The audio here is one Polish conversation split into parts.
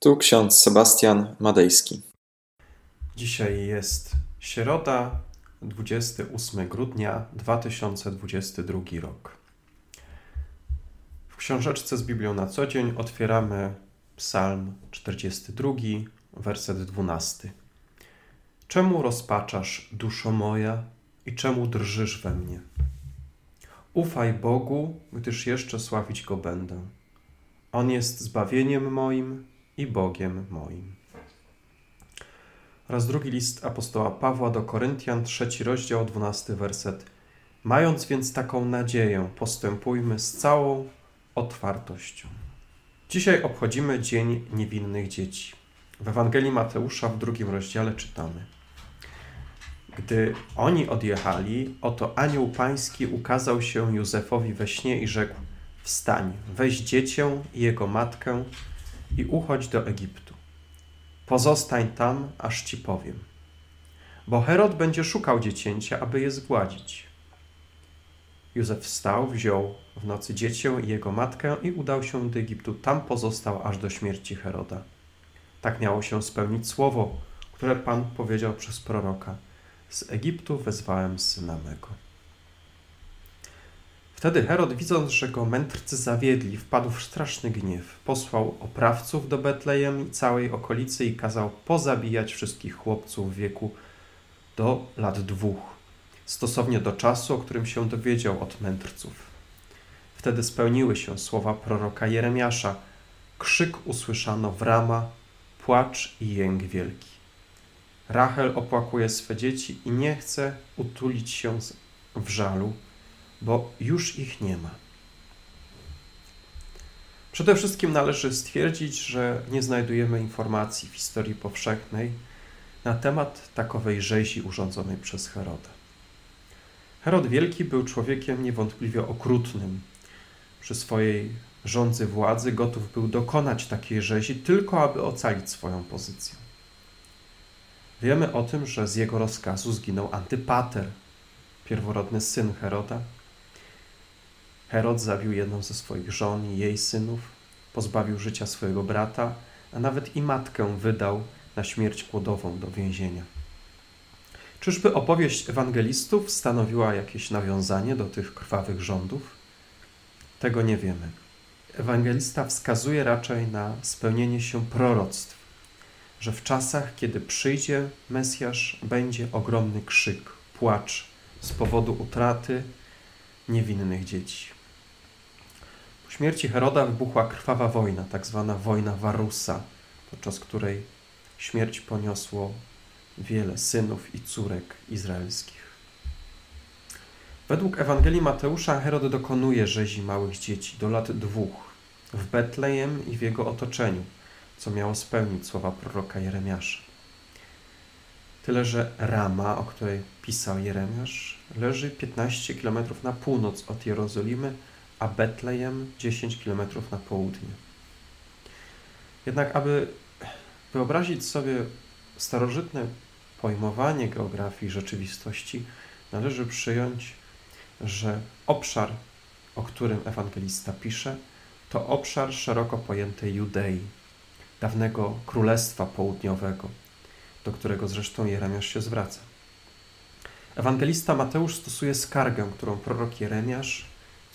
Tu ksiądz Sebastian Madejski. Dzisiaj jest środa, 28 grudnia 2022 rok. W książeczce z Biblią na co dzień otwieramy Psalm 42, werset 12. Czemu rozpaczasz, duszo moja, i czemu drżysz we mnie? Ufaj Bogu, gdyż jeszcze sławić Go będę. On jest zbawieniem moim i Bogiem moim. Raz drugi list apostoła Pawła do Koryntian, trzeci rozdział, dwunasty werset. Mając więc taką nadzieję, postępujmy z całą otwartością. Dzisiaj obchodzimy Dzień Niewinnych Dzieci. W Ewangelii Mateusza w drugim rozdziale czytamy. Gdy oni odjechali, oto anioł pański ukazał się Józefowi we śnie i rzekł: Wstań, weź dziecię i jego matkę i uchodź do Egiptu. Pozostań tam, aż ci powiem. Bo Herod będzie szukał dziecięcia, aby je zgładzić. Józef wstał, wziął w nocy dziecię i jego matkę i udał się do Egiptu. Tam pozostał aż do śmierci Heroda. Tak miało się spełnić słowo, które Pan powiedział przez proroka. Z Egiptu wezwałem syna mego. Wtedy Herod, widząc, że go mędrcy zawiedli, wpadł w straszny gniew. Posłał oprawców do Betlejem i całej okolicy i kazał pozabijać wszystkich chłopców w wieku do lat dwóch, stosownie do czasu, o którym się dowiedział od mędrców. Wtedy spełniły się słowa proroka Jeremiasza. Krzyk usłyszano w rama, płacz i jęk wielki. Rachel opłakuje swe dzieci i nie chce utulić się w żalu, bo już ich nie ma. Przede wszystkim należy stwierdzić, że nie znajdujemy informacji w historii powszechnej na temat takowej rzezi urządzonej przez Heroda. Herod Wielki był człowiekiem niewątpliwie okrutnym. Przy swojej rządzy władzy gotów był dokonać takiej rzezi tylko, aby ocalić swoją pozycję. Wiemy o tym, że z jego rozkazu zginął Antypater, pierworodny syn Heroda, Herod zabił jedną ze swoich żon i jej synów, pozbawił życia swojego brata, a nawet i matkę wydał na śmierć płodową do więzienia. Czyżby opowieść ewangelistów stanowiła jakieś nawiązanie do tych krwawych rządów? Tego nie wiemy. Ewangelista wskazuje raczej na spełnienie się proroctw, że w czasach, kiedy przyjdzie Mesjasz, będzie ogromny krzyk, płacz z powodu utraty niewinnych dzieci. Po śmierci Heroda wybuchła krwawa wojna, tak zwana wojna Warusa, podczas której śmierć poniosło wiele synów i córek izraelskich. Według Ewangelii Mateusza Herod dokonuje rzezi małych dzieci do lat dwóch w Betlejem i w jego otoczeniu, co miało spełnić słowa proroka Jeremiasza. Tyle, że Rama, o której pisał Jeremiasz, leży 15 km na północ od Jerozolimy, a Betlejem 10 km na południe. Jednak, aby wyobrazić sobie starożytne pojmowanie geografii rzeczywistości, należy przyjąć, że obszar, o którym ewangelista pisze, to obszar szeroko pojętej Judei, dawnego Królestwa Południowego, do którego zresztą Jeremiasz się zwraca. Ewangelista Mateusz stosuje skargę, którą prorok Jeremiasz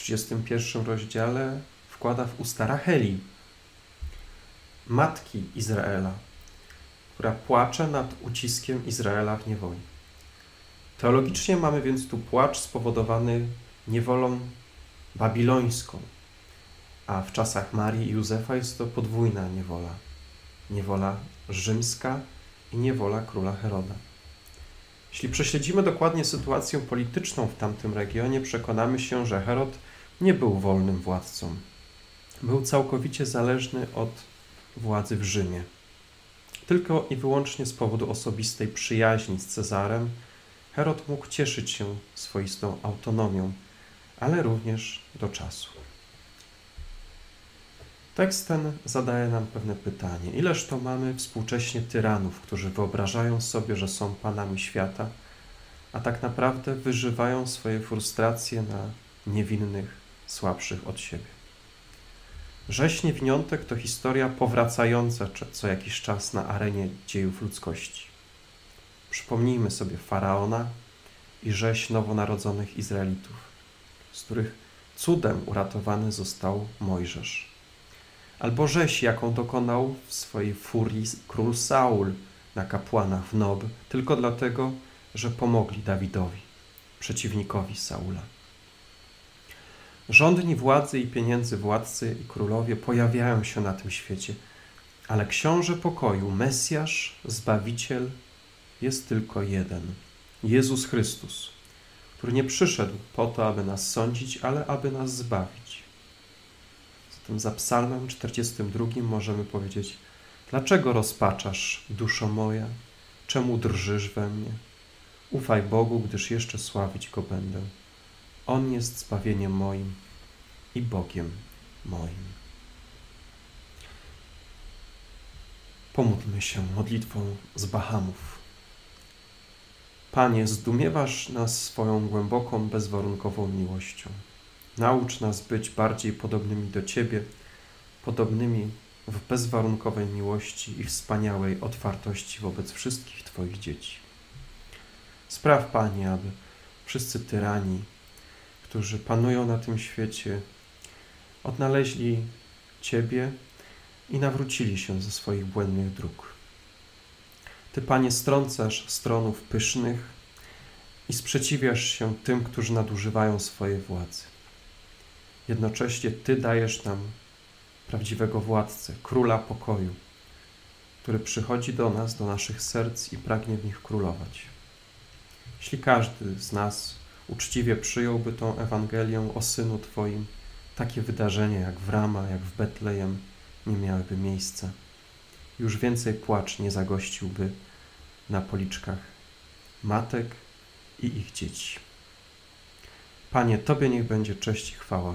31 rozdziale wkłada w usta Racheli, matki Izraela, która płacze nad uciskiem Izraela w niewoli. Teologicznie mamy więc tu płacz spowodowany niewolą babilońską, a w czasach Marii i Józefa jest to podwójna niewola. Niewola rzymska i niewola króla Heroda. Jeśli prześledzimy dokładnie sytuację polityczną w tamtym regionie, przekonamy się, że Herod nie był wolnym władcą. Był całkowicie zależny od władzy w Rzymie. Tylko i wyłącznie z powodu osobistej przyjaźni z Cezarem Herod mógł cieszyć się swoistą autonomią, ale również do czasu. Tekst ten zadaje nam pewne pytanie: ileż to mamy współcześnie tyranów, którzy wyobrażają sobie, że są panami świata, a tak naprawdę wyżywają swoje frustracje na niewinnych, słabszych od siebie. Rzeź niewiniątek to historia powracająca co jakiś czas na arenie dziejów ludzkości. Przypomnijmy sobie Faraona i rzeź nowonarodzonych Izraelitów, z których cudem uratowany został Mojżesz. Albo rzeź, jaką dokonał w swojej furii król Saul na kapłanach w Nob, tylko dlatego, że pomogli Dawidowi, przeciwnikowi Saula. Rządni władzy i pieniędzy władcy i królowie pojawiają się na tym świecie, ale książę pokoju, Mesjasz, Zbawiciel jest tylko jeden Jezus Chrystus, który nie przyszedł po to, aby nas sądzić, ale aby nas zbawić. Zatem za Psalmem 42 możemy powiedzieć: Dlaczego rozpaczasz, duszo moja? Czemu drżysz we mnie? Ufaj Bogu, gdyż jeszcze sławić Go będę. On jest zbawieniem moim i Bogiem moim. Pomódlmy się modlitwą z Bahamów. Panie, zdumiewasz nas swoją głęboką, bezwarunkową miłością. Naucz nas być bardziej podobnymi do Ciebie, podobnymi w bezwarunkowej miłości i wspaniałej otwartości wobec wszystkich Twoich dzieci. Spraw, Panie, aby wszyscy tyrani, którzy panują na tym świecie, odnaleźli Ciebie i nawrócili się ze swoich błędnych dróg. Ty, Panie, strącasz stronów pysznych i sprzeciwiasz się tym, którzy nadużywają swojej władzy. Jednocześnie Ty dajesz nam prawdziwego władcę, króla pokoju, który przychodzi do nas, do naszych serc i pragnie w nich królować. Jeśli każdy z nas uczciwie przyjąłby tą Ewangelię o Synu Twoim, takie wydarzenia jak w Rama, jak w Betlejem nie miałyby miejsca. Już więcej płacz nie zagościłby na policzkach matek i ich dzieci. Panie, Tobie niech będzie cześć i chwała.